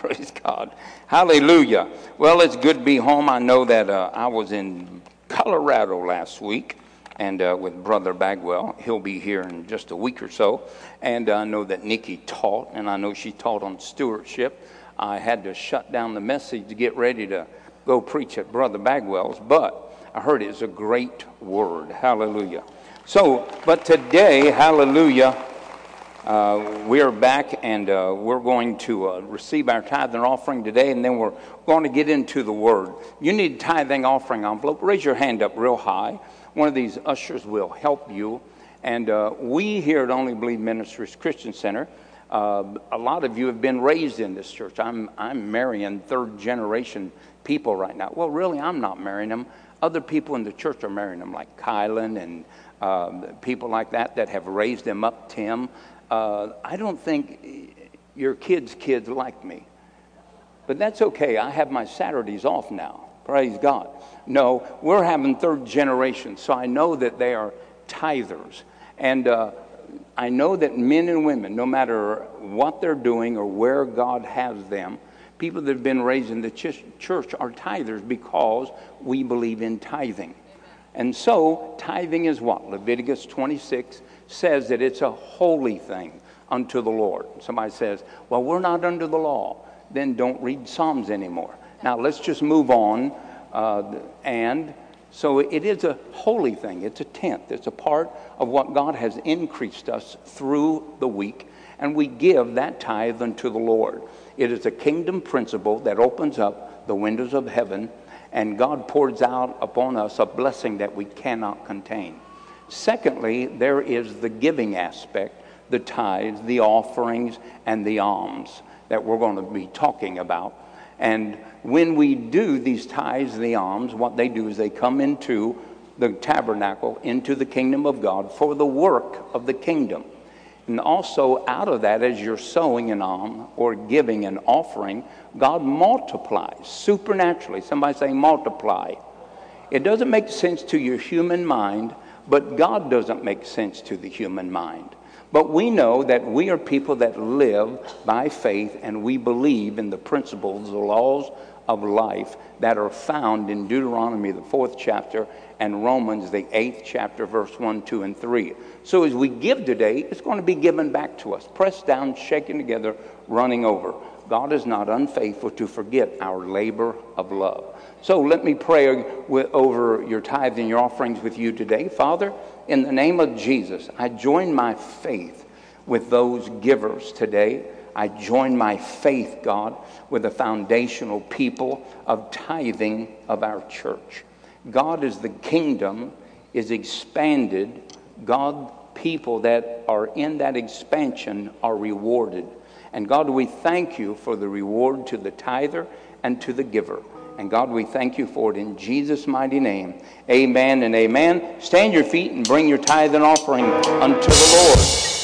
Praise God. Hallelujah. Well, it's good to be home. I know that uh, I was in Colorado last week and uh, with Brother Bagwell. He'll be here in just a week or so. And I know that Nikki taught, and I know she taught on stewardship. I had to shut down the message to get ready to go preach at Brother Bagwell's, but I heard it's a great word. Hallelujah. So, but today, hallelujah, uh, we are back and uh, we're going to uh, receive our tithe and offering today, and then we're going to get into the word. You need a tithing offering envelope. Raise your hand up real high. One of these ushers will help you. And uh, we here at Only Believe Ministries Christian Center, uh, a lot of you have been raised in this church. I'm, I'm marrying third generation people right now. Well, really, I'm not marrying them. Other people in the church are marrying them, like Kylan and people like that that have raised them up, Tim. Uh, I don't think your kids' kids like me. But that's okay. I have my Saturdays off now. Praise God. No, we're having third generation, so I know that they are tithers. And uh, I know that men and women, no matter what they're doing or where God has them, people that have been raised in the ch- church are tithers because we believe in tithing. And so, tithing is what? Leviticus 26 says that it's a holy thing unto the Lord. Somebody says, Well, we're not under the law. Then don't read Psalms anymore. Now, let's just move on. Uh, and so it is a holy thing. It's a tenth. It's a part of what God has increased us through the week. And we give that tithe unto the Lord. It is a kingdom principle that opens up the windows of heaven, and God pours out upon us a blessing that we cannot contain. Secondly, there is the giving aspect, the tithes, the offerings, and the alms that we're going to be talking about. And when we do these tithes the alms, what they do is they come into the tabernacle, into the kingdom of God for the work of the kingdom. And also, out of that, as you're sowing an alms or giving an offering, God multiplies supernaturally. Somebody say, multiply. It doesn't make sense to your human mind but God doesn't make sense to the human mind. But we know that we are people that live by faith and we believe in the principles, the laws of life that are found in Deuteronomy, the fourth chapter, and Romans, the eighth chapter, verse 1, 2, and 3. So as we give today, it's going to be given back to us, pressed down, shaken together, running over. God is not unfaithful to forget our labor of love. So let me pray over your tithes and your offerings with you today. Father, in the name of Jesus, I join my faith with those givers today. I join my faith, God, with the foundational people of tithing of our church. God, as the kingdom is expanded, God, people that are in that expansion are rewarded. And God, we thank you for the reward to the tither and to the giver. And God, we thank you for it in Jesus' mighty name. Amen and amen. Stand your feet and bring your tithe and offering unto the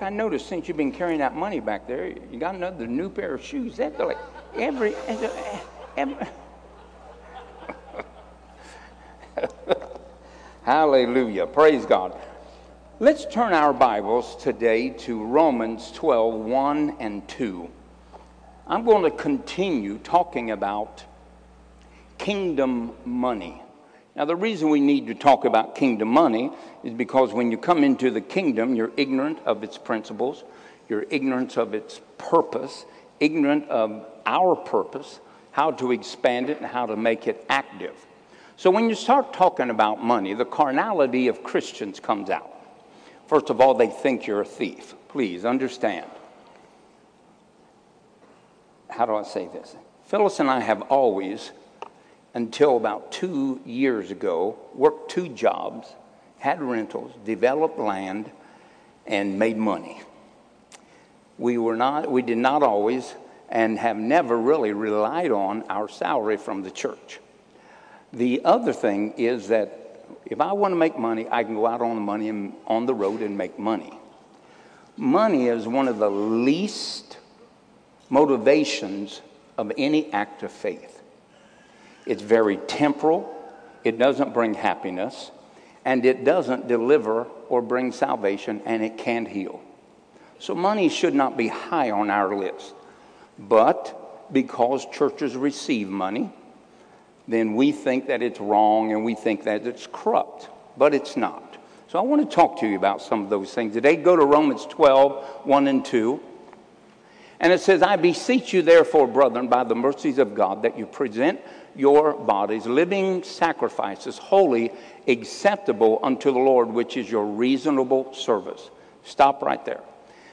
Mark, I noticed since you've been carrying that money back there, you got another new pair of shoes. That's like every, every Hallelujah. Praise God. Let's turn our Bibles today to Romans 12 1 and 2. I'm going to continue talking about kingdom money. Now, the reason we need to talk about kingdom money is because when you come into the kingdom, you're ignorant of its principles, you're ignorant of its purpose, ignorant of our purpose, how to expand it, and how to make it active. So, when you start talking about money, the carnality of Christians comes out. First of all, they think you're a thief. Please understand. How do I say this? Phyllis and I have always, until about two years ago, worked two jobs, had rentals, developed land, and made money. We were not, we did not always, and have never really relied on our salary from the church. The other thing is that if I want to make money, I can go out on the money and on the road and make money. Money is one of the least motivations of any act of faith. It's very temporal, it doesn't bring happiness, and it doesn't deliver or bring salvation, and it can't heal. So, money should not be high on our list. But because churches receive money, then we think that it's wrong and we think that it's corrupt, but it's not. So I want to talk to you about some of those things today. Go to Romans 12, 1 and 2. And it says, I beseech you, therefore, brethren, by the mercies of God, that you present your bodies living sacrifices, holy, acceptable unto the Lord, which is your reasonable service. Stop right there.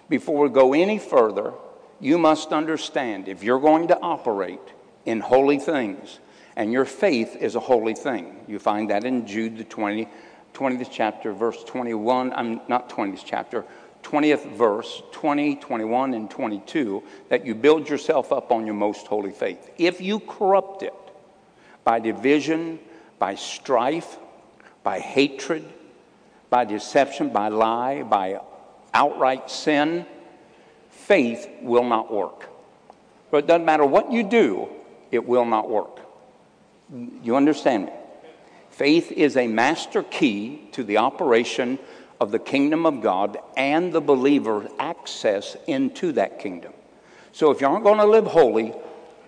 Before we go any further, you must understand if you're going to operate in holy things, and your faith is a holy thing. You find that in Jude, the 20, 20th chapter, verse 21. I'm not 20th chapter, 20th verse, 20, 21, and 22, that you build yourself up on your most holy faith. If you corrupt it by division, by strife, by hatred, by deception, by lie, by outright sin, faith will not work. But it doesn't matter what you do, it will not work. You understand me? Faith is a master key to the operation of the kingdom of God and the believer's access into that kingdom. So if you aren't going to live holy,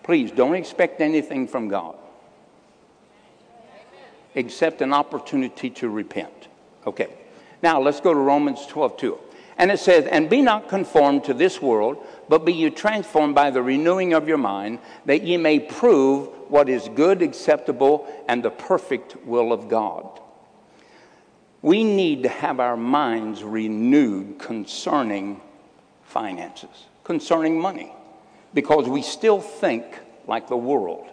please don't expect anything from God except an opportunity to repent. Okay. Now let's go to Romans 12 2. And it says, And be not conformed to this world, but be you transformed by the renewing of your mind, that ye may prove what is good, acceptable, and the perfect will of God. We need to have our minds renewed concerning finances, concerning money, because we still think like the world.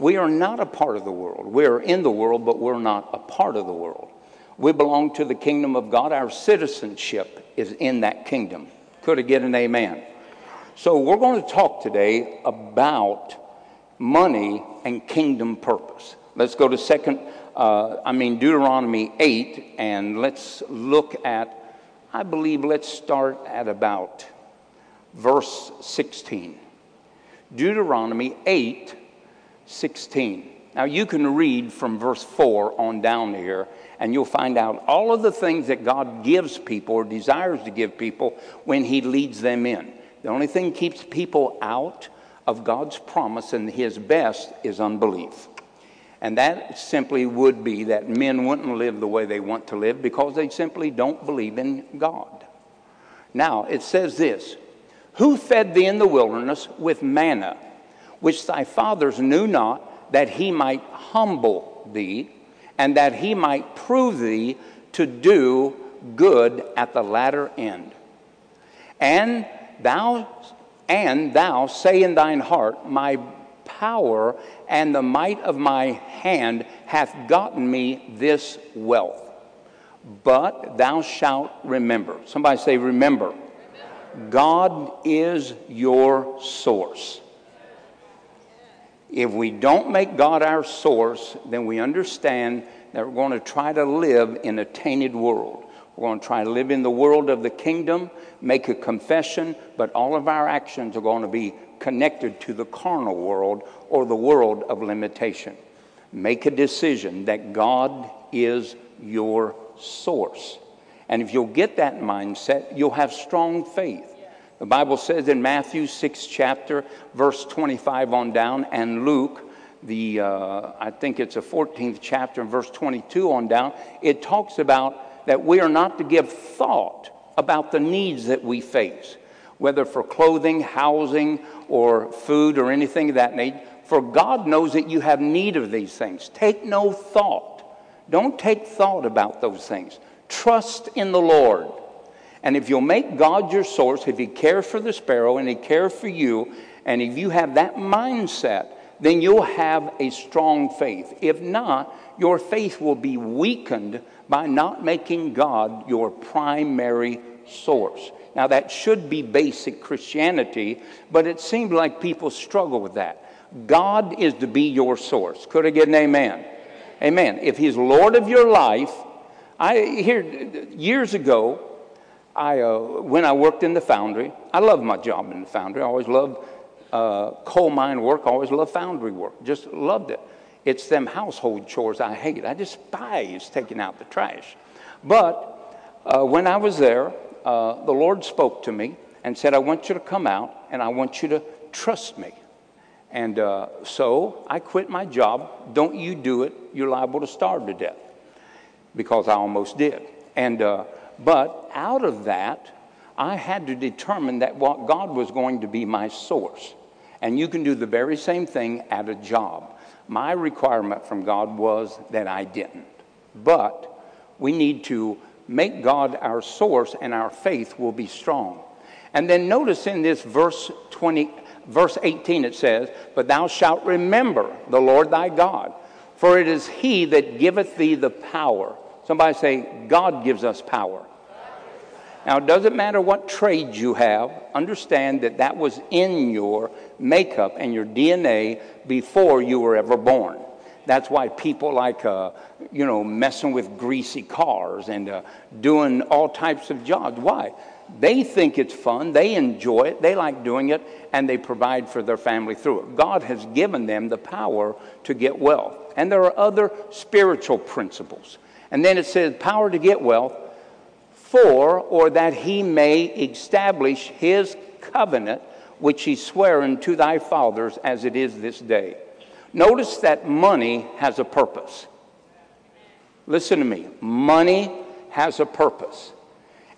We are not a part of the world. We are in the world, but we're not a part of the world. We belong to the kingdom of God. Our citizenship is in that kingdom. Could I get an amen? So, we're going to talk today about money and kingdom purpose. Let's go to second, uh, I mean Deuteronomy 8, and let's look at, I believe, let's start at about verse 16. Deuteronomy 8, 16. Now you can read from verse 4 on down here, and you'll find out all of the things that God gives people or desires to give people when He leads them in. The only thing keeps people out of God's promise and his best is unbelief. And that simply would be that men wouldn't live the way they want to live because they simply don't believe in God. Now, it says this Who fed thee in the wilderness with manna, which thy fathers knew not, that he might humble thee, and that he might prove thee to do good at the latter end? And thou and thou say in thine heart, My power and the might of my hand hath gotten me this wealth. But thou shalt remember. Somebody say, Remember. God is your source. If we don't make God our source, then we understand that we're going to try to live in a tainted world We're going to try to live in the world of the kingdom, make a confession, but all of our actions are going to be connected to the carnal world or the world of limitation. Make a decision that God is your source. And if you'll get that mindset, you'll have strong faith. The Bible says in Matthew 6 chapter, verse 25 on down, and Luke, the uh, I think it's a 14th chapter, and verse 22 on down, it talks about that we are not to give thought about the needs that we face, whether for clothing, housing, or food, or anything of that need. For God knows that you have need of these things. Take no thought. Don't take thought about those things. Trust in the Lord and if you'll make God your source, if He cares for the sparrow and He cares for you, and if you have that mindset, then you'll have a strong faith. If not, your faith will be weakened by not making God your primary source. Now, that should be basic Christianity, but it seems like people struggle with that. God is to be your source. Could I get an amen? Amen. If He's Lord of your life, I hear years ago, I, uh, when I worked in the foundry, I loved my job in the foundry. I always loved uh, coal mine work, I always loved foundry work, just loved it. It's them household chores I hate. I despise taking out the trash. But uh, when I was there, uh, the Lord spoke to me and said, I want you to come out and I want you to trust me. And uh, so I quit my job. Don't you do it, you're liable to starve to death because I almost did. And uh, but out of that, I had to determine that what God was going to be my source. And you can do the very same thing at a job. My requirement from God was that I didn't. But we need to make God our source and our faith will be strong. And then notice in this verse 20 verse 18 it says, "But thou shalt remember the Lord thy God, for it is he that giveth thee the power." Somebody say, God gives us power. Now, it doesn't matter what trade you have, understand that that was in your makeup and your DNA before you were ever born. That's why people like, uh, you know, messing with greasy cars and uh, doing all types of jobs. Why? They think it's fun, they enjoy it, they like doing it, and they provide for their family through it. God has given them the power to get wealth. And there are other spiritual principles. And then it says, power to get wealth for or that he may establish his covenant which he sware unto thy fathers as it is this day. Notice that money has a purpose. Listen to me. Money has a purpose.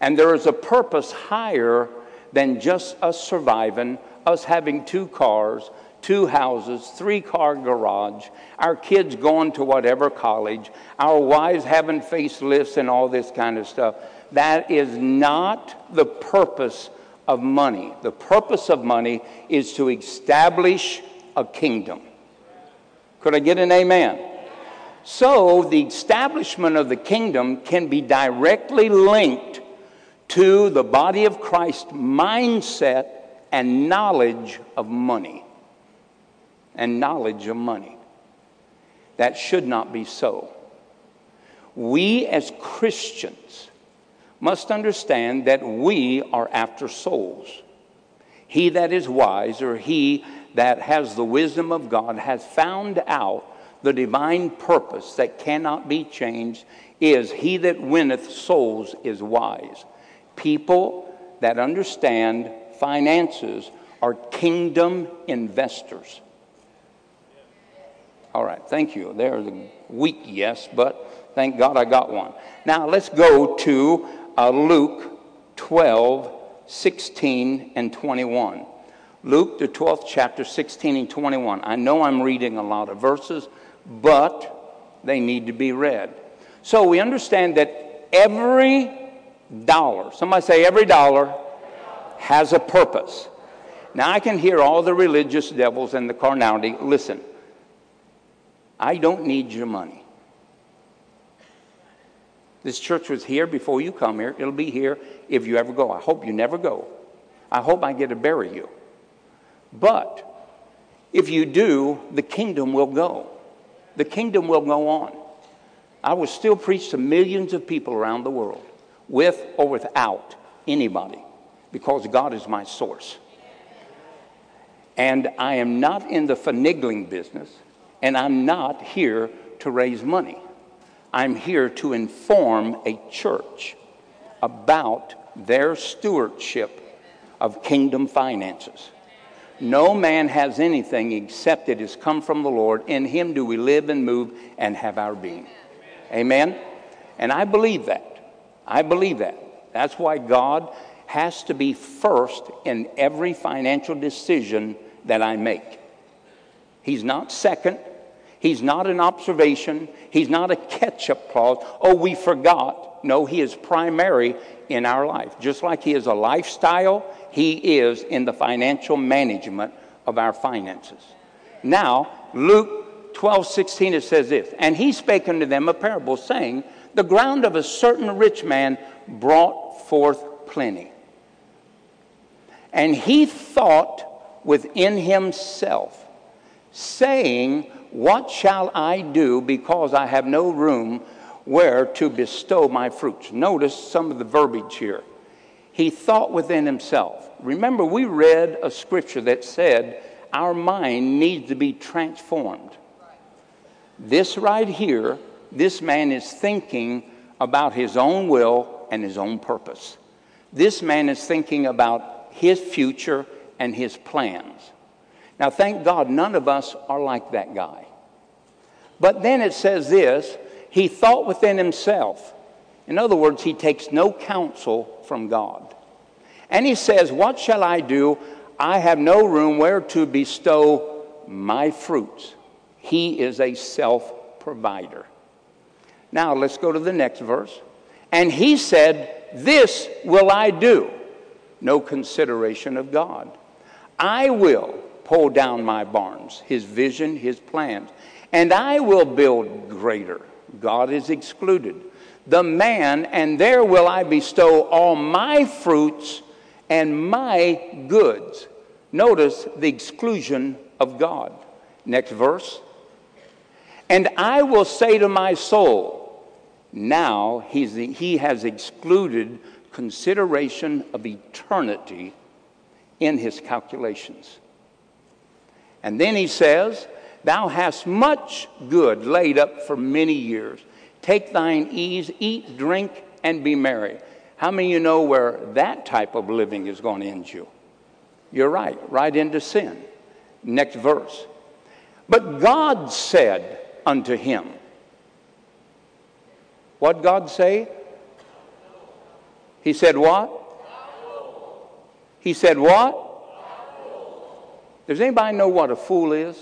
And there is a purpose higher than just us surviving, us having two cars, two houses, three car garage, our kids going to whatever college, our wives having facelifts and all this kind of stuff. That is not the purpose of money. The purpose of money is to establish a kingdom. Could I get an amen? So, the establishment of the kingdom can be directly linked to the body of Christ mindset and knowledge of money. And knowledge of money. That should not be so. We as Christians must understand that we are after souls. He that is wise, or he that has the wisdom of God, has found out the divine purpose that cannot be changed is he that winneth souls is wise. People that understand finances are kingdom investors. All right, thank you. There's a weak yes, but thank God I got one. Now let's go to uh, Luke 12, 16, and 21. Luke, the 12th chapter, 16 and 21. I know I'm reading a lot of verses, but they need to be read. So we understand that every dollar, somebody say every dollar, has a purpose. Now I can hear all the religious devils and the carnality. Listen, I don't need your money. This church was here before you come here. It'll be here if you ever go. I hope you never go. I hope I get to bury you. But if you do, the kingdom will go. The kingdom will go on. I will still preach to millions of people around the world. with or without anybody because God is my source. And I am not in the finagling business, and I'm not here to raise money. I'm here to inform a church about their stewardship of kingdom finances. No man has anything except it has come from the Lord. In him do we live and move and have our being. Amen? And I believe that. I believe that. That's why God has to be first in every financial decision that I make. He's not second. He's not an observation. He's not a catch up clause. Oh, we forgot. No, He is primary in our life. Just like He is a lifestyle, He is in the financial management of our finances. Now, Luke 12 16, it says this And He spake unto them a parable, saying, The ground of a certain rich man brought forth plenty. And he thought within himself, saying, what shall I do because I have no room where to bestow my fruits? Notice some of the verbiage here. He thought within himself. Remember, we read a scripture that said our mind needs to be transformed. This right here, this man is thinking about his own will and his own purpose. This man is thinking about his future and his plans. Now, thank God, none of us are like that guy. But then it says this he thought within himself. In other words, he takes no counsel from God. And he says, What shall I do? I have no room where to bestow my fruits. He is a self provider. Now let's go to the next verse. And he said, This will I do. No consideration of God. I will pull down my barns, his vision, his plans, and I will build greater. God is excluded. The man, and there will I bestow all my fruits and my goods. Notice the exclusion of God. Next verse. And I will say to my soul, now the, he has excluded consideration of eternity in his calculations. And then he says, Thou hast much good laid up for many years. Take thine ease, eat, drink, and be merry. How many of you know where that type of living is going to end you? You're right, right into sin. Next verse. But God said unto him, What God say? He said what? He said what? Does anybody know what a fool is?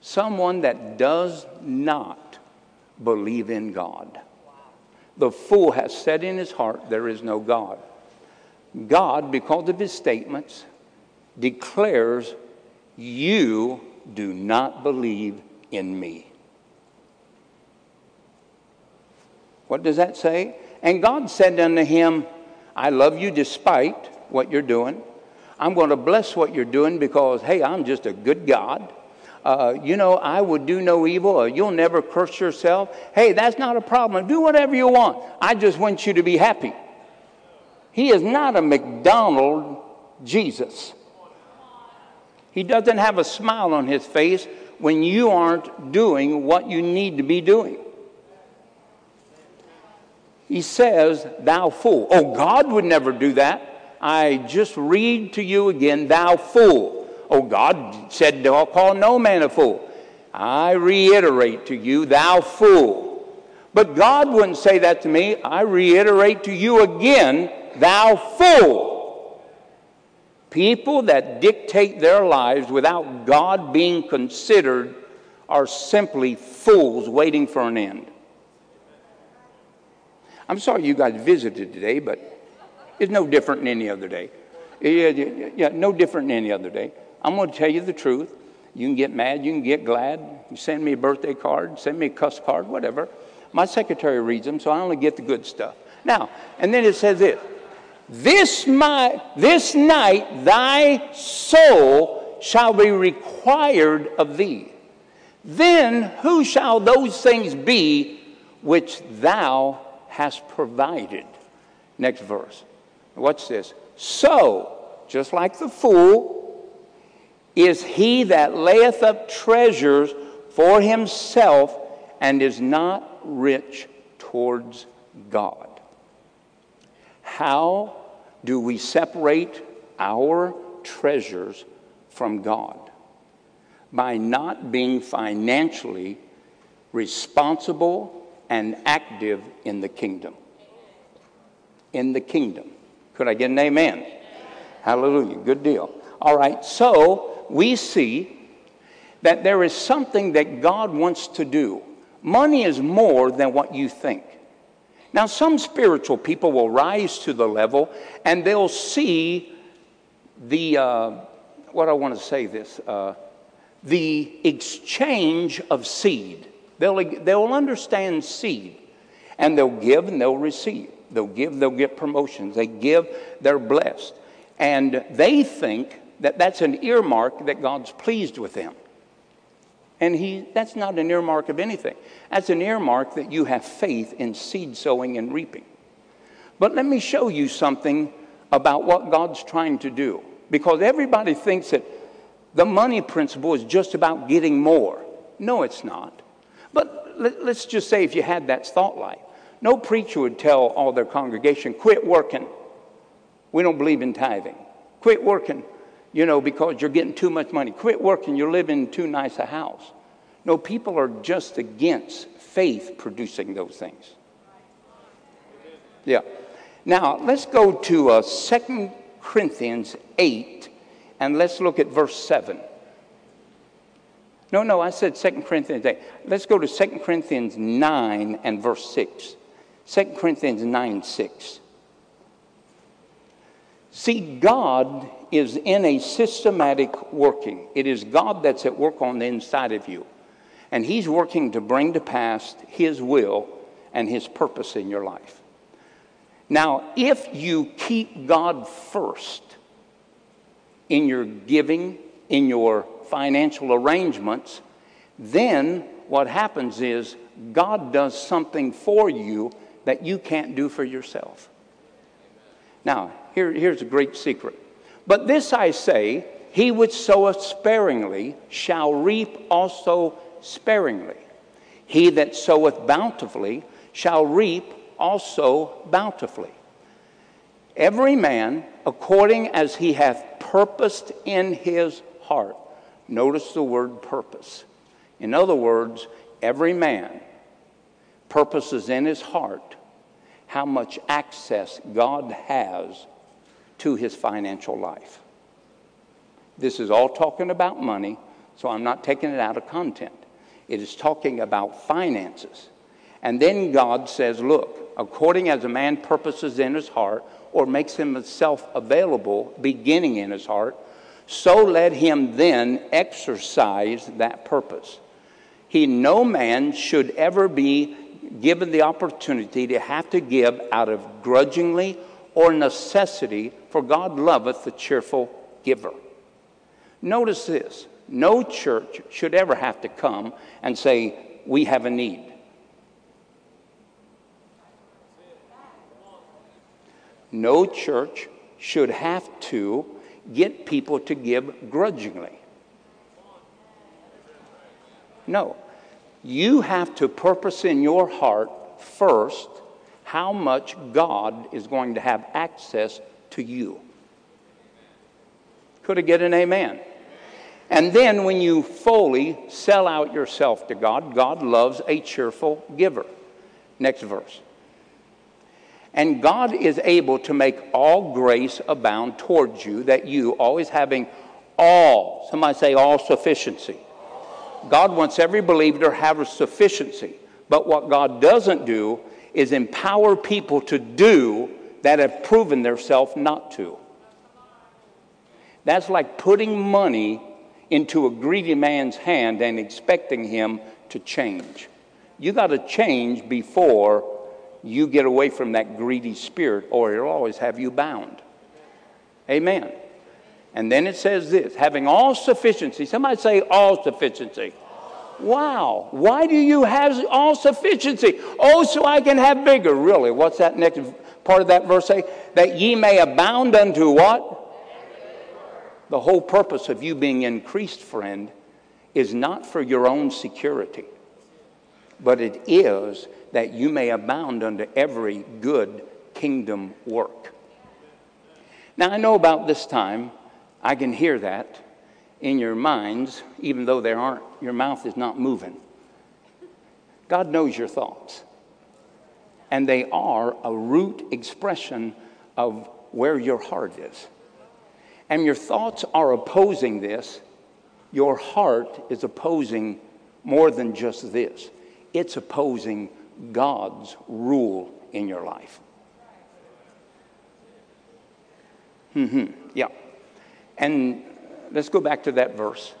Someone that does not believe in God. The fool has said in his heart, There is no God. God, because of his statements, declares, You do not believe in me. What does that say? And God said unto him, I love you despite what you're doing. I'm going to bless what you're doing because, hey, I'm just a good God. Uh, you know, I would do no evil, or you'll never curse yourself. Hey, that's not a problem. Do whatever you want. I just want you to be happy. He is not a McDonald Jesus. He doesn't have a smile on his face when you aren't doing what you need to be doing. He says, Thou fool. Oh, God would never do that. I just read to you again, thou fool. Oh, God said, I'll call no man a fool. I reiterate to you, thou fool. But God wouldn't say that to me. I reiterate to you again, thou fool. People that dictate their lives without God being considered are simply fools waiting for an end. I'm sorry you guys visited today, but it's no different than any other day. Yeah, yeah, yeah, no different than any other day. I'm going to tell you the truth. You can get mad, you can get glad. You send me a birthday card, send me a cuss card, whatever. My secretary reads them, so I only get the good stuff. Now, and then it says this this, my, this night thy soul shall be required of thee. Then who shall those things be which thou hast provided? Next verse. What's this? So, just like the fool, is he that layeth up treasures for himself and is not rich towards God. How do we separate our treasures from God? By not being financially responsible and active in the kingdom. In the kingdom. Could I get an amen? Hallelujah. Good deal. All right, so we see that there is something that God wants to do. Money is more than what you think. Now, some spiritual people will rise to the level and they'll see the, uh, what I want to say this, uh, the exchange of seed. They'll, they'll understand seed and they'll give and they'll receive. They'll give, they'll get promotions. They give, they're blessed. And they think that that's an earmark that God's pleased with them. And he, that's not an earmark of anything. That's an earmark that you have faith in seed sowing and reaping. But let me show you something about what God's trying to do. Because everybody thinks that the money principle is just about getting more. No, it's not. But let, us just say if you had that thought life, no preacher would tell all their congregation, quit working. We don't believe in tithing. Quit working you know, because you're getting too much money. Quit working, you're living in too nice a house. No, people are just against faith producing those things. Yeah. Now, let's go to uh, 2 Corinthians 8 and let's look at verse 7. No, no, I said 2 Corinthians 8. Let's go to 2 Corinthians 9 and verse 6. 2 Corinthians 9 6. See, God is in a systematic working. It is God that's at work on the inside of you. And He's working to bring to pass His will and His purpose in your life. Now, if you keep God first in your giving, in your financial arrangements, then what happens is God does something for you that you can't do for yourself. Now, here, here's a great secret. But this I say, he which soweth sparingly shall reap also sparingly. He that soweth bountifully shall reap also bountifully. Every man according as he hath purposed in his heart. Notice the word purpose. In other words, every man purposes in his heart how much access God has to his financial life. This is all talking about money, so I'm not taking it out of content. It is talking about finances. And then God says, Look, according as a man purposes in his heart or makes himself available beginning in his heart, so let him then exercise that purpose. He, no man should ever be given the opportunity to have to give out of grudgingly or necessity, for God loveth the cheerful giver. Notice this no church should ever have to come and say, We have a need. No church should have to get people to give grudgingly. No. You have to purpose in your heart first how much God is going to have access to you. Could I get an amen? And then when you fully sell out yourself to God, God loves a cheerful giver. Next verse. And God is able to make all grace abound towards you, that you, always having all, somebody say all sufficiency. God wants every believer to have a sufficiency. But what God doesn't do is empower people to do that have proven themselves not to. That's like putting money into a greedy man's hand and expecting him to change. You got to change before you get away from that greedy spirit, or it'll always have you bound. Amen. And then it says this having all sufficiency. Somebody say all sufficiency. Wow. Why do you have all sufficiency? Oh, so I can have bigger. Really? What's that next part of that verse say? That ye may abound unto what? The whole purpose of you being increased, friend, is not for your own security, but it is that you may abound unto every good kingdom work. Now, I know about this time, I can hear that in your minds, even though there aren't, your mouth is not moving. God knows your thoughts. And they are a root expression of where your heart is. And your thoughts are opposing this. Your heart is opposing more than just this, it's opposing God's rule in your life. Mm-hmm. Yeah. And let's go back to that verse.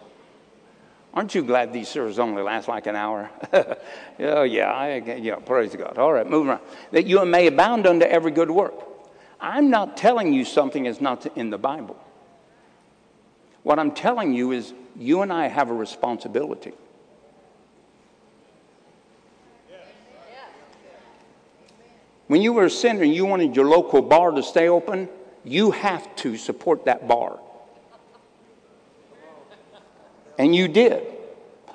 Aren't you glad these serves only last like an hour? oh, yeah, I, yeah, praise God. All right, moving on. That you may abound unto every good work. I'm not telling you something is not in the Bible. What I'm telling you is you and I have a responsibility. When you were a sinner and you wanted your local bar to stay open, you have to support that bar. And you did.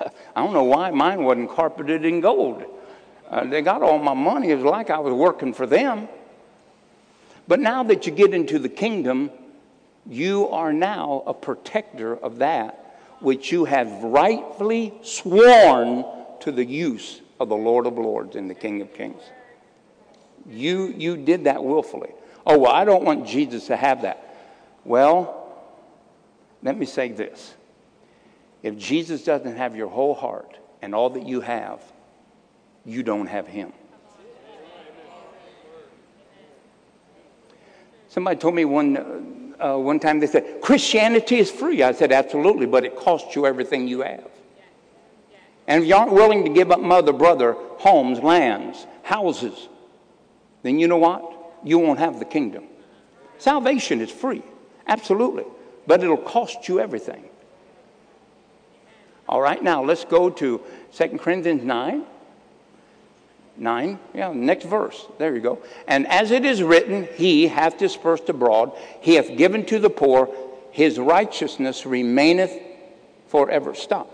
I don't know why mine wasn't carpeted in gold. Uh, they got all my money. It was like I was working for them. But now that you get into the kingdom, you are now a protector of that which you have rightfully sworn to the use of the Lord of Lords and the King of Kings. You, you did that willfully. Oh, well, I don't want Jesus to have that. Well, let me say this. If Jesus doesn't have your whole heart and all that you have, you don't have him. Somebody told me one, uh, one time, they said, Christianity is free. I said, absolutely, but it costs you everything you have. And if you aren't willing to give up mother, brother, homes, lands, houses, then you know what? You won't have the kingdom. Salvation is free, absolutely, but it'll cost you everything. All right, now let's go to 2 Corinthians 9. 9, yeah, next verse. There you go. And as it is written, He hath dispersed abroad, He hath given to the poor, His righteousness remaineth forever. Stop.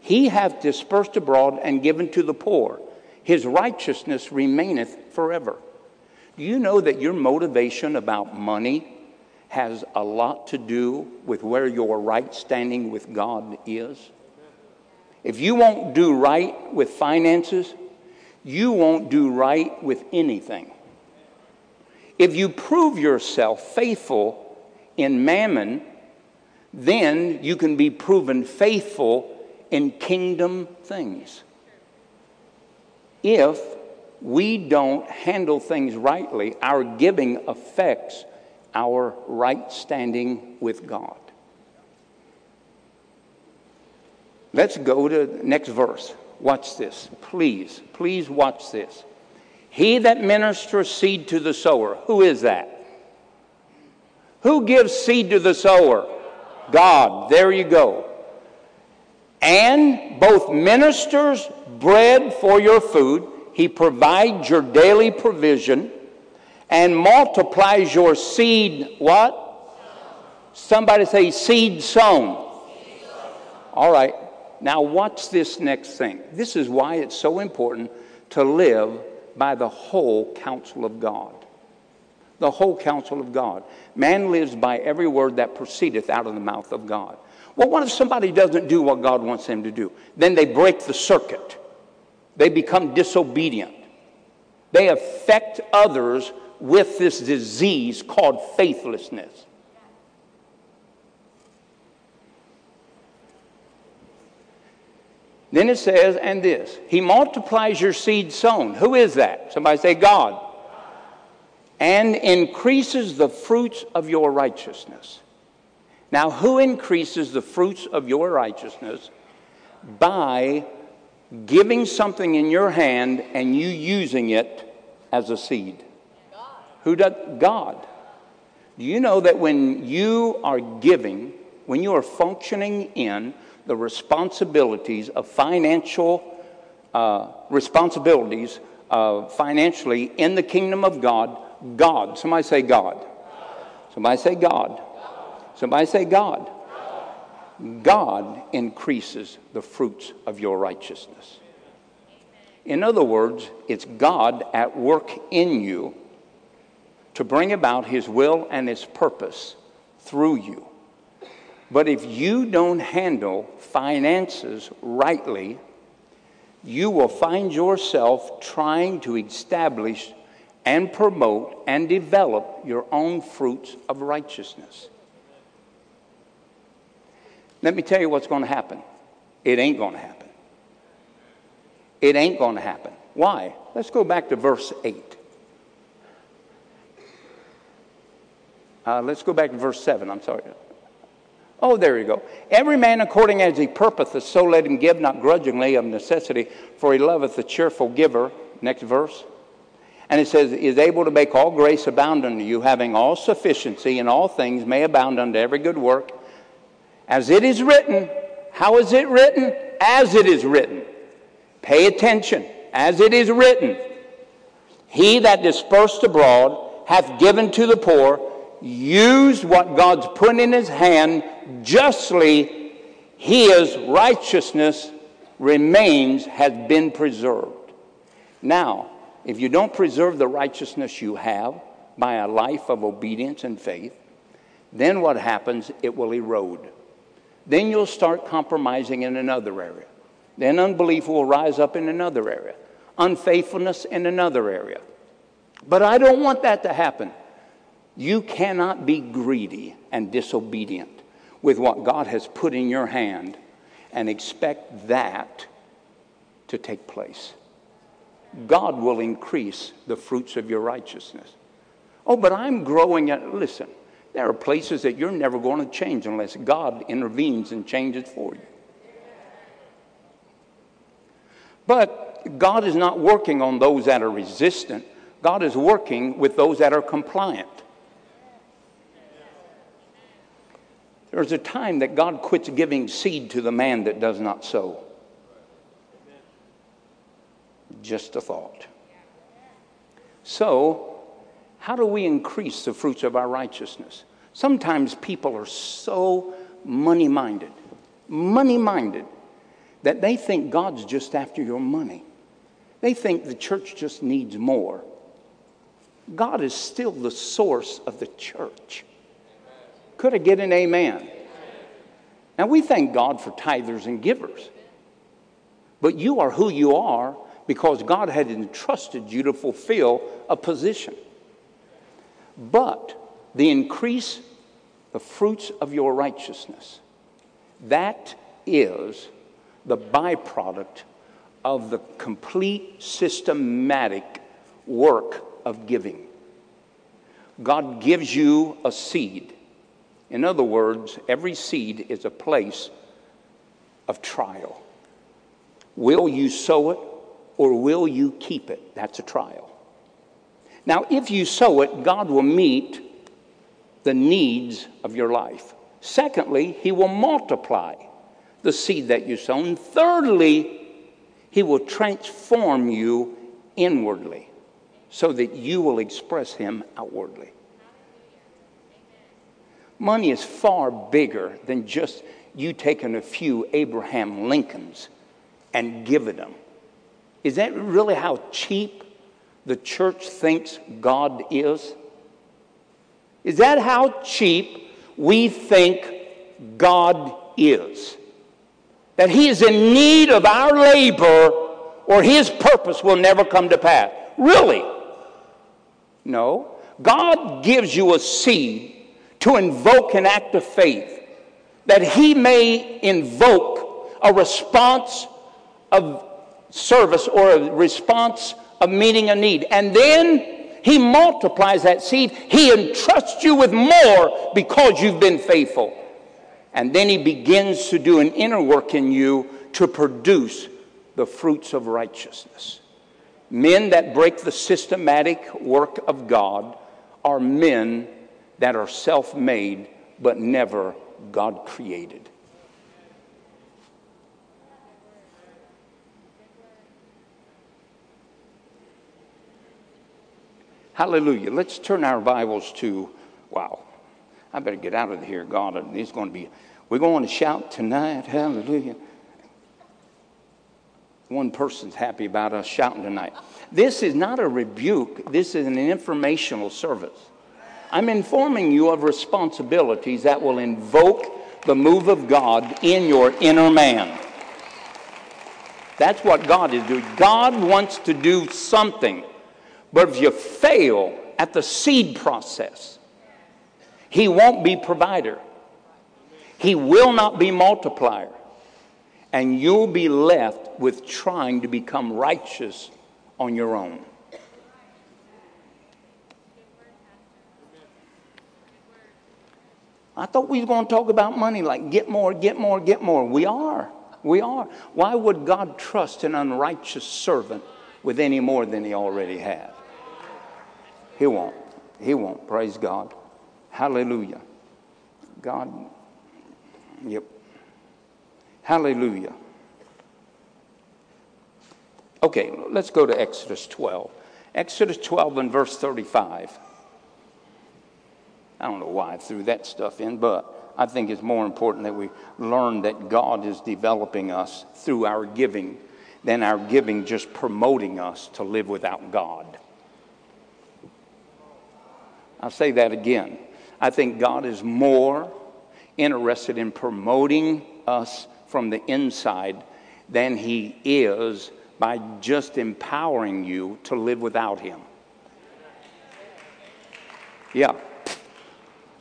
He hath dispersed abroad and given to the poor his righteousness remaineth forever. Do you know that your motivation about money has a lot to do with where your right standing with God is? If you won't do right with finances, you won't do right with anything. If you prove yourself faithful in mammon, then you can be proven faithful in kingdom things if we don't handle things rightly, our giving affects our right standing with God. Let's go to the next verse. Watch this. Please, please watch this. He that ministers seed to the sower, who is that? Who gives seed to the sower? God. There you go. And both ministers bread for your food, He provides your daily provision, and multiplies your seed. What? Somebody say seed sown. All right. Now, watch this next thing. This is why it's so important to live by the whole counsel of God. The whole counsel of God. Man lives by every word that proceedeth out of the mouth of God. Well, what if somebody doesn't do what God wants them to do? Then they break the circuit. They become disobedient. They affect others with this disease called faithlessness. Then it says, and this He multiplies your seed sown. Who is that? Somebody say, God. And increases the fruits of your righteousness. Now, who increases the fruits of your righteousness? By giving something in your hand and you using it as a seed. Who does? God. Do you know that when you are giving, when you are functioning in the responsibilities of financial uh, responsibilities uh, financially in the kingdom of God, God. Somebody say God. Somebody say God. Somebody say God. God increases the fruits of your righteousness. In other words, it's God at work in you to bring about His will and His purpose through you. But if you don't handle finances rightly, you will find yourself trying to establish and promote and develop your own fruits of righteousness. Let me tell you what's going to happen. It ain't going to happen. It ain't going to happen. Why? Let's go back to verse 8. Uh, let's go back to verse 7. I'm sorry. Oh, there you go. Every man according as he purposeth, so let him give, not grudgingly of necessity, for he loveth the cheerful giver. Next verse. And it says, is able to make all grace abound unto you, having all sufficiency in all things, may abound unto every good work. As it is written, how is it written? As it is written. Pay attention. As it is written, He that dispersed abroad hath given to the poor, used what God's put in his hand justly, his righteousness remains, has been preserved. Now, if you don't preserve the righteousness you have by a life of obedience and faith, then what happens? It will erode. Then you'll start compromising in another area. Then unbelief will rise up in another area, unfaithfulness in another area. But I don't want that to happen. You cannot be greedy and disobedient with what God has put in your hand and expect that to take place. God will increase the fruits of your righteousness. Oh, but I'm growing at, listen, there are places that you're never going to change unless God intervenes and changes for you. But God is not working on those that are resistant. God is working with those that are compliant. There's a time that God quits giving seed to the man that does not sow. Just a thought. So, how do we increase the fruits of our righteousness? Sometimes people are so money minded, money minded, that they think God's just after your money. They think the church just needs more. God is still the source of the church. Could I get an amen? Now, we thank God for tithers and givers. But you are who you are because God had entrusted you to fulfill a position. But the increase, the fruits of your righteousness, that is the byproduct of the complete systematic work of giving. God gives you a seed. In other words, every seed is a place of trial. Will you sow it or will you keep it? That's a trial. Now, if you sow it, God will meet the needs of your life. Secondly, He will multiply the seed that you sow. And thirdly, He will transform you inwardly so that you will express Him outwardly. Money is far bigger than just you taking a few Abraham Lincolns and giving them. Is that really how cheap the church thinks God is? Is that how cheap we think God is? That He is in need of our labor or His purpose will never come to pass. Really? No. God gives you a seed to invoke an act of faith, that he may invoke a response of service or a response of meeting a need. And then he multiplies that seed. He entrusts you with more because you've been faithful. And then he begins to do an inner work in you to produce the fruits of righteousness. Men that break the systematic work of God are men that are self made but never God created. Hallelujah. Let's turn our Bibles to, wow, I better get out of here, God. It's going to be, we're going to shout tonight. Hallelujah. One person's happy about us shouting tonight. This is not a rebuke, this is an informational service. I'm informing you of responsibilities that will invoke the move of God in your inner man. That's what God is doing. God wants to do something, but if you fail at the seed process, He won't be provider. He will not be multiplier. And you'll be left with trying to become righteous on your own. I thought we were going to talk about money like get more, get more, get more. We are. We are. Why would God trust an unrighteous servant with any more than he already has? He won't. He won't. Praise God. Hallelujah. God. Yep. Hallelujah. Okay, let's go to Exodus 12. Exodus 12 and verse 35. I don't know why I threw that stuff in, but I think it's more important that we learn that God is developing us through our giving than our giving just promoting us to live without God. I'll say that again. I think God is more interested in promoting us from the inside than He is by just empowering you to live without Him. Yeah.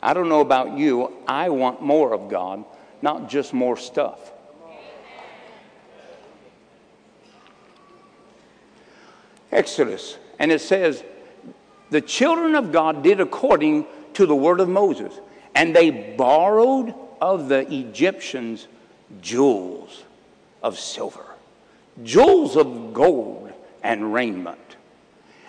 I don't know about you, I want more of God, not just more stuff. Exodus, and it says, The children of God did according to the word of Moses, and they borrowed of the Egyptians jewels of silver, jewels of gold, and raiment.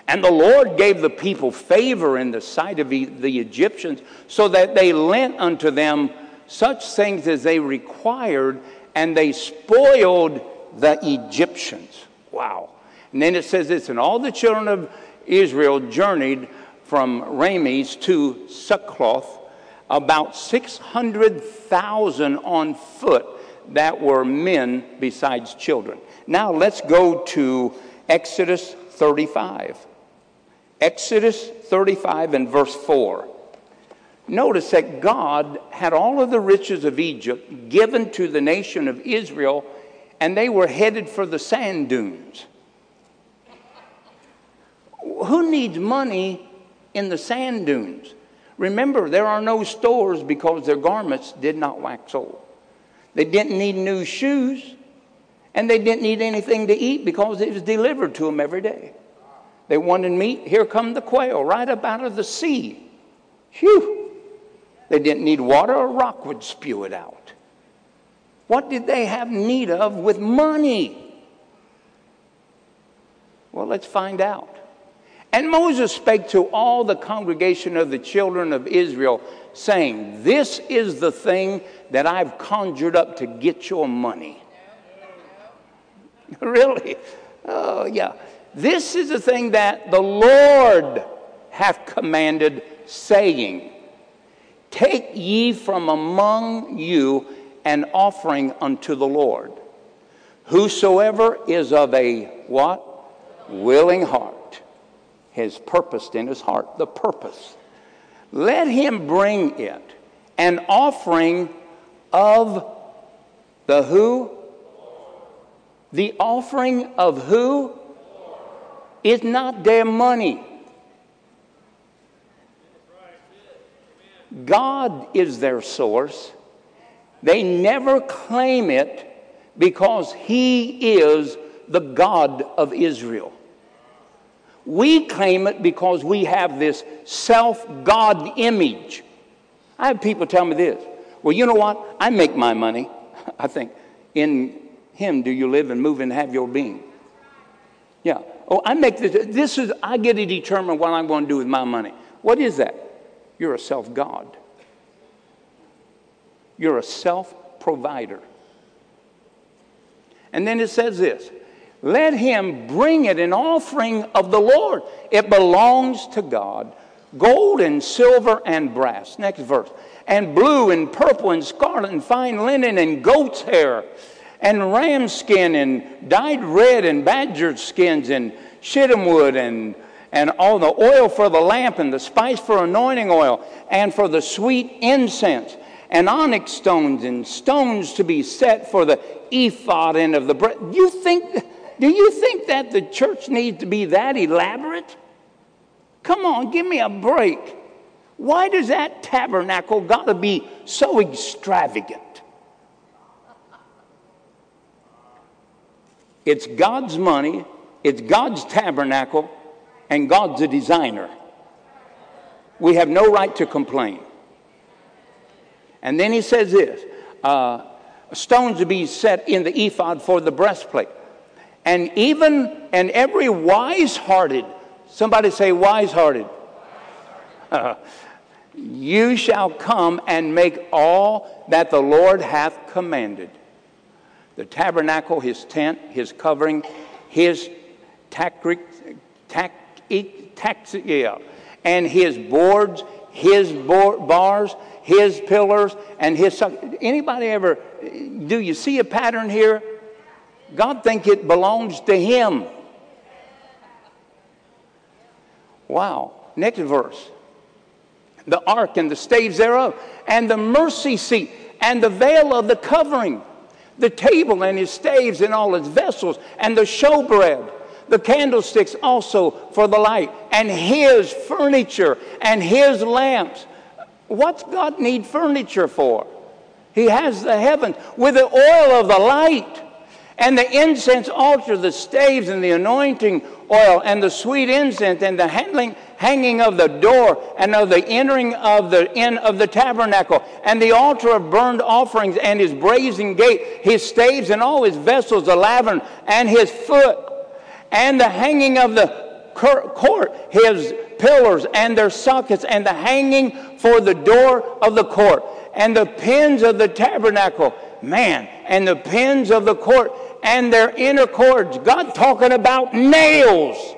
And the Lord gave the people favor in the sight of the Egyptians, so that they lent unto them such things as they required, and they spoiled the Egyptians. Wow. And then it says this And all the children of Israel journeyed from Rameses to Succoth, about 600,000 on foot that were men besides children. Now let's go to Exodus 35. Exodus 35 and verse 4. Notice that God had all of the riches of Egypt given to the nation of Israel, and they were headed for the sand dunes. Who needs money in the sand dunes? Remember, there are no stores because their garments did not wax old. They didn't need new shoes, and they didn't need anything to eat because it was delivered to them every day. They wanted meat. Here come the quail right up out of the sea. Phew! They didn't need water, a rock would spew it out. What did they have need of with money? Well, let's find out. And Moses spake to all the congregation of the children of Israel, saying, This is the thing that I've conjured up to get your money. really? Oh, yeah. This is the thing that the Lord hath commanded, saying, Take ye from among you an offering unto the Lord. Whosoever is of a what? Willing heart has purposed in his heart the purpose. Let him bring it an offering of the who? The offering of who? It's not their money. God is their source. They never claim it because He is the God of Israel. We claim it because we have this self God image. I have people tell me this well, you know what? I make my money. I think, in Him do you live and move and have your being. Yeah. Oh, I make this. This is, I get to determine what I'm going to do with my money. What is that? You're a self God. You're a self provider. And then it says this let him bring it an offering of the Lord. It belongs to God. Gold and silver and brass. Next verse. And blue and purple and scarlet and fine linen and goat's hair and ram skin and dyed red and badger skins and shittim wood and, and all the oil for the lamp and the spice for anointing oil and for the sweet incense and onyx stones and stones to be set for the ephod and of the bread. You think do you think that the church needs to be that elaborate? Come on, give me a break. Why does that tabernacle got to be so extravagant? It's God's money, it's God's tabernacle, and God's the designer. We have no right to complain. And then he says this uh, stones to be set in the ephod for the breastplate and even and every wise hearted, somebody say wise hearted, you shall come and make all that the Lord hath commanded. The tabernacle, his tent, his covering, his tacric, tac, tax, yeah, and his boards, his bars, his pillars, and his. Anybody ever? Do you see a pattern here? God think it belongs to him. Wow. Next verse. The ark and the staves thereof, and the mercy seat, and the veil of the covering, the table and his staves and all its vessels, and the showbread, the candlesticks also for the light, and his furniture, and his lamps. What's God need furniture for? He has the heavens with the oil of the light and the incense altar, the staves and the anointing oil, and the sweet incense, and the handling, hanging of the door, and of the entering of the inn of the tabernacle, and the altar of burnt offerings, and his brazen gate, his staves and all his vessels, the laver, and his foot, and the hanging of the court, his pillars and their sockets, and the hanging for the door of the court, and the pins of the tabernacle, man, and the pins of the court, and their inner cords. God talking about nails.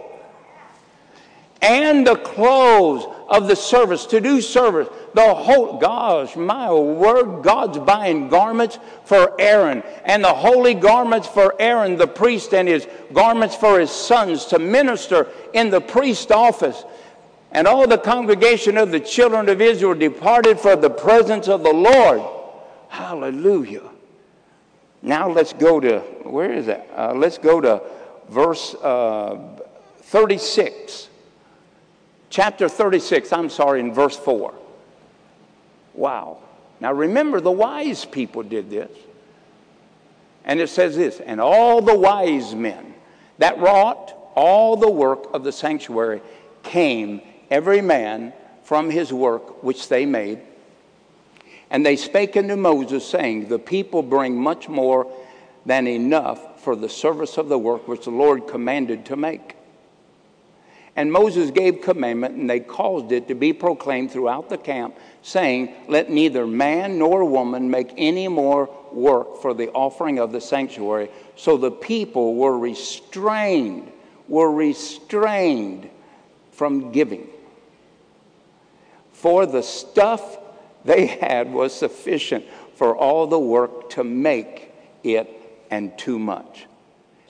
And the clothes of the service, to do service. The whole, gosh, my word, God's buying garments for Aaron and the holy garments for Aaron, the priest, and his garments for his sons to minister in the priest office. And all the congregation of the children of Israel departed for the presence of the Lord. Hallelujah. Now let's go to, where is that? Uh, let's go to verse uh, 36. Chapter 36, I'm sorry, in verse 4. Wow. Now remember, the wise people did this. And it says this And all the wise men that wrought all the work of the sanctuary came, every man from his work which they made and they spake unto Moses, saying, The people bring much more than enough for the service of the work which the Lord commanded to make. And Moses gave commandment, and they caused it to be proclaimed throughout the camp, saying, Let neither man nor woman make any more work for the offering of the sanctuary. So the people were restrained, were restrained from giving. For the stuff they had was sufficient for all the work to make it and too much.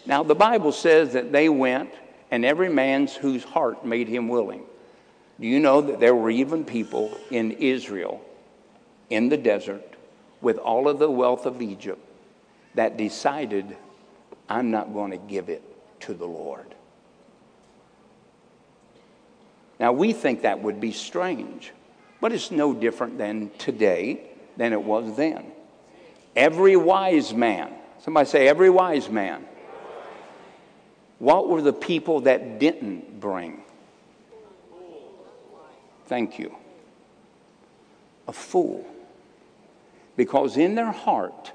Now, the Bible says that they went, and every man's whose heart made him willing. Do you know that there were even people in Israel, in the desert, with all of the wealth of Egypt, that decided, I'm not going to give it to the Lord? Now, we think that would be strange. But it's no different than today than it was then. Every wise man, somebody say, every wise man. What were the people that didn't bring? Thank you. A fool. Because in their heart,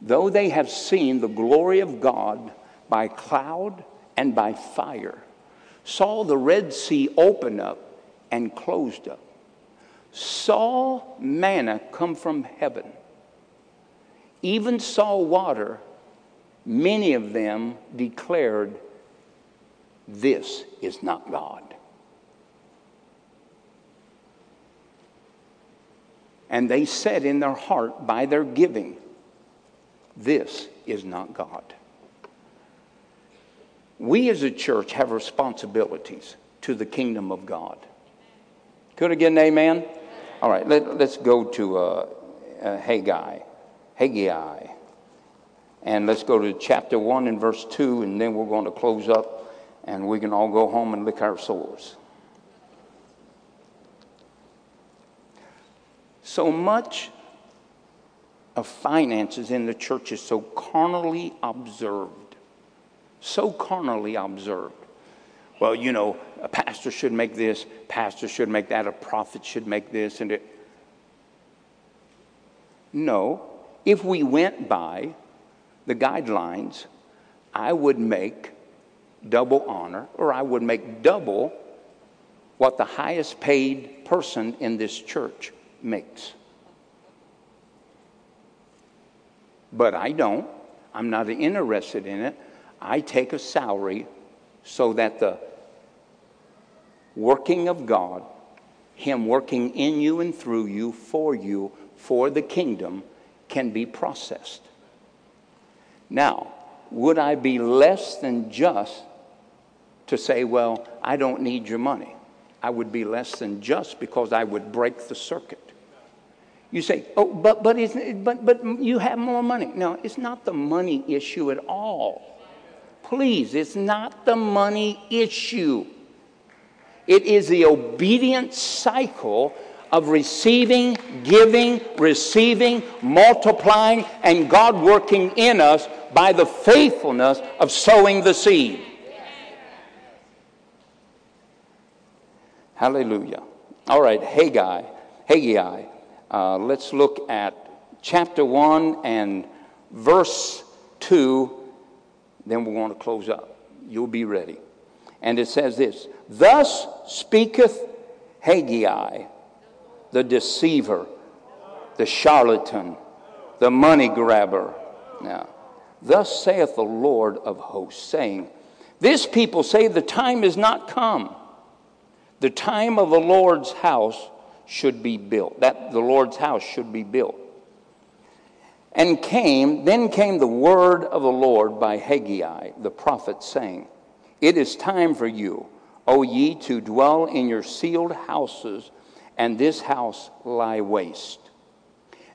though they have seen the glory of God by cloud and by fire, saw the Red Sea open up and closed up, saw manna come from heaven, even saw water many of them declared, This is not God. And they said in their heart by their giving, This is not God. We as a church have responsibilities to the kingdom of God. Could I get an amen? All right, let, us go to uh, uh, Haggai. Haggai. And let's go to chapter 1 and verse 2, and then we're going to close up and we can all go home and lick our sores. So much of finances in the church is so carnally observed. So carnally observed. Well, you know, a pastor should make this, pastor should make that, a prophet should make this, and it. No, if we went by the guidelines, I would make double honor, or I would make double what the highest paid person in this church makes. But I don't. I'm not interested in it. I take a salary so that the working of God, Him working in you and through you, for you, for the kingdom, can be processed. Now, would I be less than just to say, well, I don't need your money? I would be less than just because I would break the circuit. You say, oh, but, but, but, but you have more money. No, it's not the money issue at all. Please, it's not the money issue. It is the obedient cycle of receiving, giving, receiving, multiplying, and God working in us by the faithfulness of sowing the seed. Hallelujah. All right, Haggai, Haggai. Uh, let's look at chapter 1 and verse 2. Then we're going to close up. You'll be ready. And it says this Thus speaketh Haggai, the deceiver, the charlatan, the money grabber. Now, thus saith the Lord of hosts, saying, This people say the time is not come. The time of the Lord's house should be built. That the Lord's house should be built. And came, then came the word of the Lord by Haggai, the prophet, saying, It is time for you, O ye, to dwell in your sealed houses, and this house lie waste.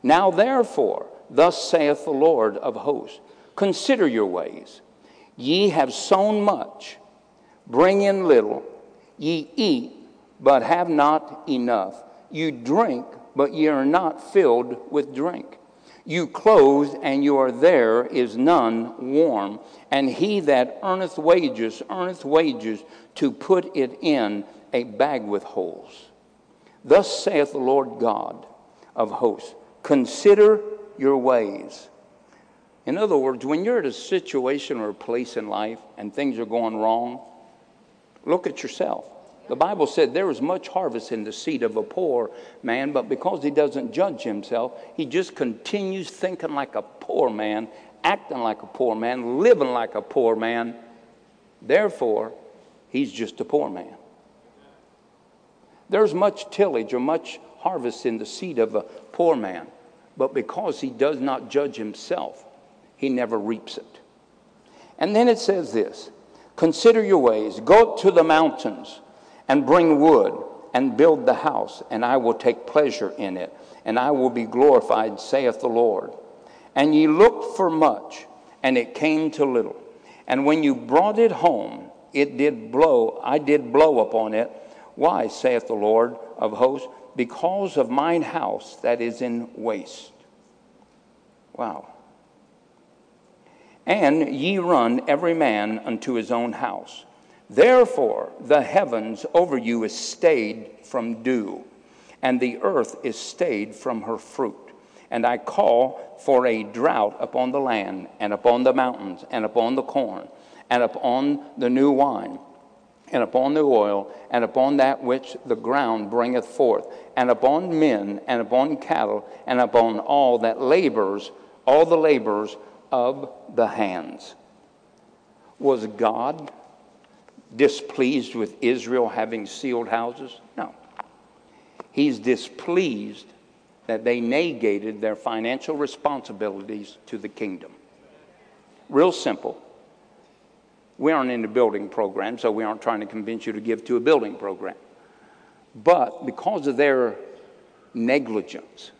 Now therefore, thus saith the Lord of hosts, Consider your ways. Ye have sown much, bring in little, ye eat, but have not enough. You drink, but ye are not filled with drink. You clothe, and you are there is none warm. And he that earneth wages, earneth wages to put it in a bag with holes. Thus saith the Lord God of hosts Consider your ways. In other words, when you're at a situation or a place in life and things are going wrong, look at yourself. The Bible said there is much harvest in the seed of a poor man, but because he doesn't judge himself, he just continues thinking like a poor man, acting like a poor man, living like a poor man. Therefore, he's just a poor man. There's much tillage or much harvest in the seed of a poor man, but because he does not judge himself, he never reaps it. And then it says this Consider your ways, go up to the mountains and bring wood and build the house, and I will take pleasure in it, and I will be glorified, saith the Lord. And ye looked for much, and it came to little. And when you brought it home, it did blow, I did blow upon it. Why, saith the Lord of hosts? Because of mine house that is in waste. Wow. And ye run every man unto his own house. Therefore, the heavens over you is stayed from dew, and the earth is stayed from her fruit. And I call for a drought upon the land, and upon the mountains, and upon the corn, and upon the new wine, and upon the oil, and upon that which the ground bringeth forth, and upon men, and upon cattle, and upon all that labors, all the labors of the hands. Was God displeased with Israel having sealed houses? No. He's displeased that they negated their financial responsibilities to the kingdom. Real simple. We aren't in the building program, so we aren't trying to convince you to give to a building program. But because of their negligence,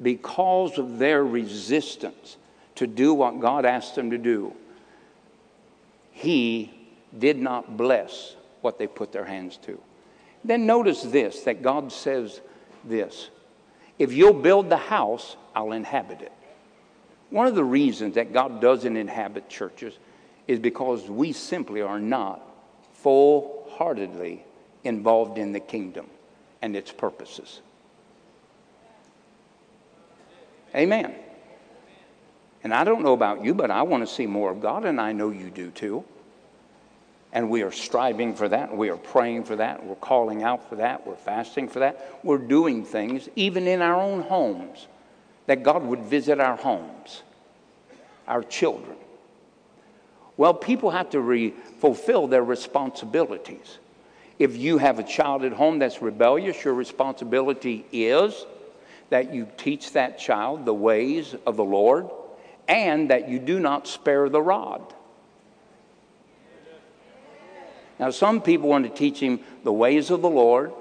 because of their resistance to do what God asked them to do, He did not bless what they put their hands to. Then notice this that God says this if you'll build the house, I'll inhabit it. One of the reasons that God doesn't inhabit churches is because we simply are not full heartedly involved in the kingdom and its purposes. Amen. And I don't know about you, but I want to see more of God, and I know you do too. And we are striving for that. We are praying for that. We're calling out for that. We're fasting for that. We're doing things, even in our own homes, that God would visit our homes, our children. Well, people have to re- fulfill their responsibilities. If you have a child at home that's rebellious, your responsibility is that you teach that child the ways of the Lord and that you do not spare the rod. Now, some people want to teach him the ways of the Lord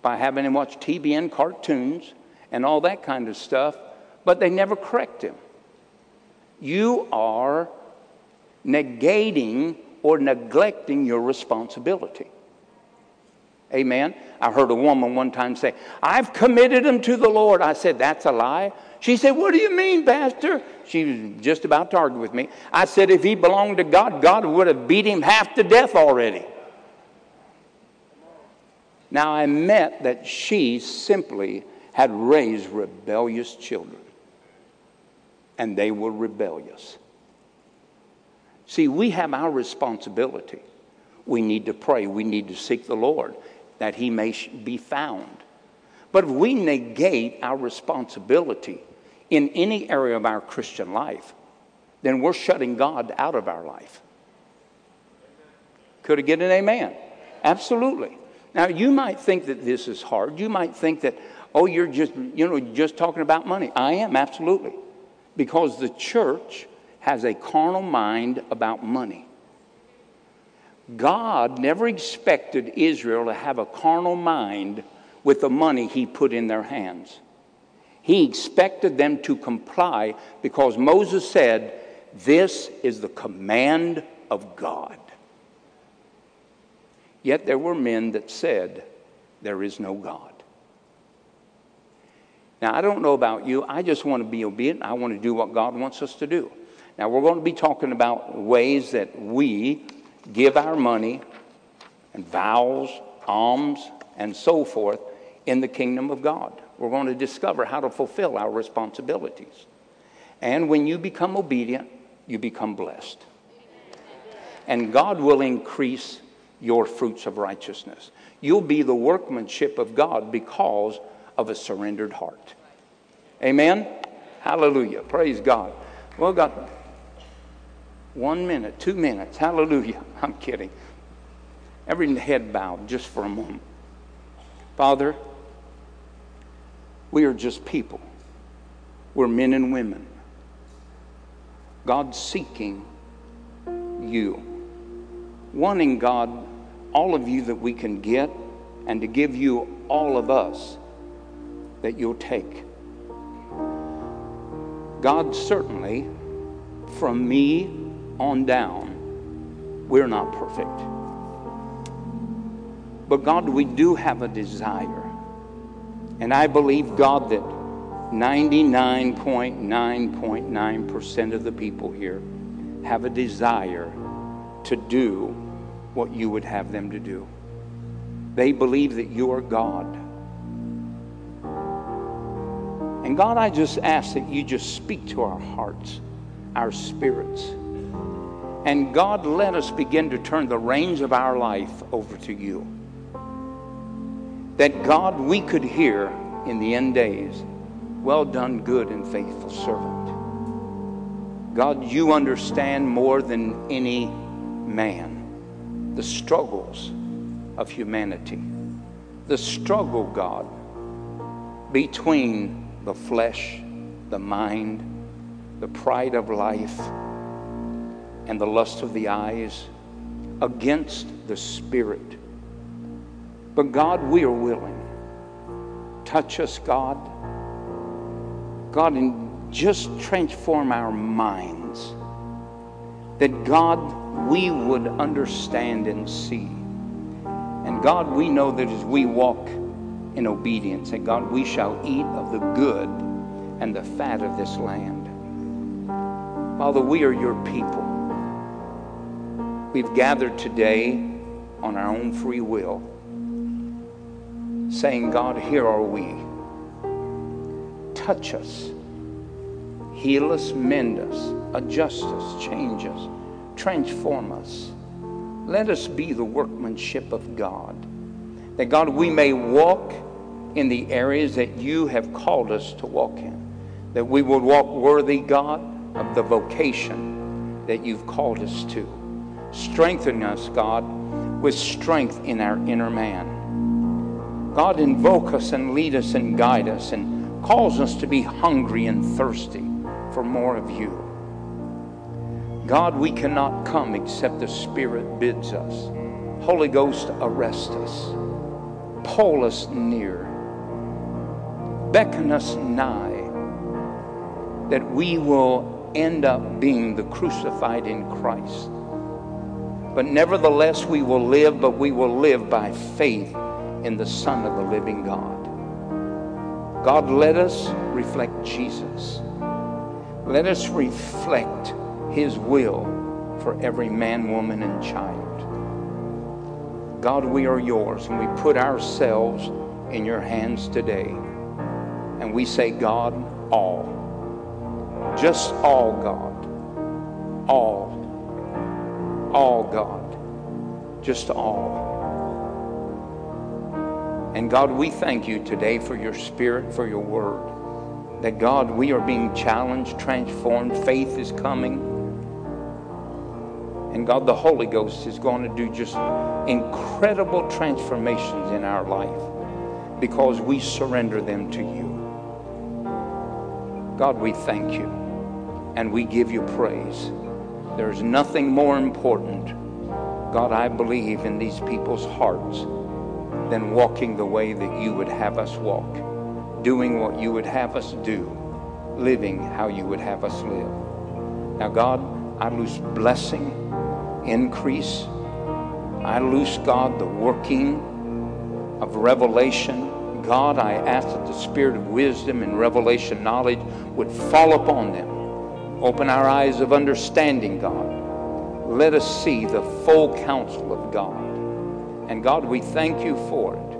by having him watch TBN cartoons and all that kind of stuff, but they never correct him. You are negating or neglecting your responsibility. Amen. I heard a woman one time say, I've committed him to the Lord. I said, That's a lie. She said, What do you mean, Pastor? She was just about to argue with me. I said, If he belonged to God, God would have beat him half to death already. Now, I meant that she simply had raised rebellious children, and they were rebellious. See, we have our responsibility. We need to pray, we need to seek the Lord that he may be found. But if we negate our responsibility, in any area of our Christian life, then we're shutting God out of our life. Could I get an amen? Absolutely. Now, you might think that this is hard. You might think that, oh, you're just, you know, just talking about money. I am, absolutely. Because the church has a carnal mind about money. God never expected Israel to have a carnal mind with the money he put in their hands. He expected them to comply because Moses said, This is the command of God. Yet there were men that said, There is no God. Now, I don't know about you. I just want to be obedient. I want to do what God wants us to do. Now, we're going to be talking about ways that we give our money and vows, alms, and so forth in the kingdom of God. We're going to discover how to fulfill our responsibilities. And when you become obedient, you become blessed. And God will increase your fruits of righteousness. You'll be the workmanship of God because of a surrendered heart. Amen? Hallelujah. Praise God. Well, got one minute, two minutes. Hallelujah. I'm kidding. Every head bowed just for a moment. Father, we are just people. We're men and women. God seeking you. Wanting God, all of you that we can get, and to give you all of us that you'll take. God, certainly, from me on down, we're not perfect. But God, we do have a desire and I believe, God, that 99.9.9% of the people here have a desire to do what you would have them to do. They believe that you are God. And God, I just ask that you just speak to our hearts, our spirits. And God, let us begin to turn the reins of our life over to you that God, we could hear in the end days, well done, good and faithful servant. God, you understand more than any man the struggles of humanity. The struggle, God, between the flesh, the mind, the pride of life, and the lust of the eyes against the spirit. But God, we are willing. Touch us, God. God, and just transform our minds. That God, we would understand and see. And God, we know that as we walk in obedience, that God, we shall eat of the good and the fat of this land. Father, we are your people. We've gathered today on our own free will, saying, God, here are we. Touch us, heal us, mend us, adjust us, change us, transform us. Let us be the workmanship of God. That, God, we may walk in the areas that you have called us to walk in. That we would walk worthy, God, of the vocation that you've called us to. Strengthen us, God, with strength in our inner man. God, invoke us and lead us and guide us and cause us to be hungry and thirsty for more of you. God, we cannot come except the Spirit bids us. Holy Ghost, arrest us. Pull us near. Beckon us nigh that we will end up being the crucified in Christ. But nevertheless, we will live, but we will live by faith in the Son of the living God. God, let us reflect Jesus. Let us reflect his will for every man, woman, and child. God, we are yours, and we put ourselves in your hands today. And we say, God, all. Just all, God. God. Just all. And God, we thank you today for your spirit, for your word. That God, we are being challenged, transformed. Faith is coming. And God, the Holy Ghost is going to do just incredible transformations in our life because we surrender them to you. God, we thank you and we give you praise. There's nothing more important, God, I believe, in these people's hearts than walking the way that you would have us walk, doing what you would have us do, living how you would have us live. Now, God, I lose blessing increase. I loose, God, the working of revelation. God, I ask that the spirit of wisdom and revelation knowledge would fall upon them. Open our eyes of understanding, God. Let us see the full counsel of God. And God, we thank you for it.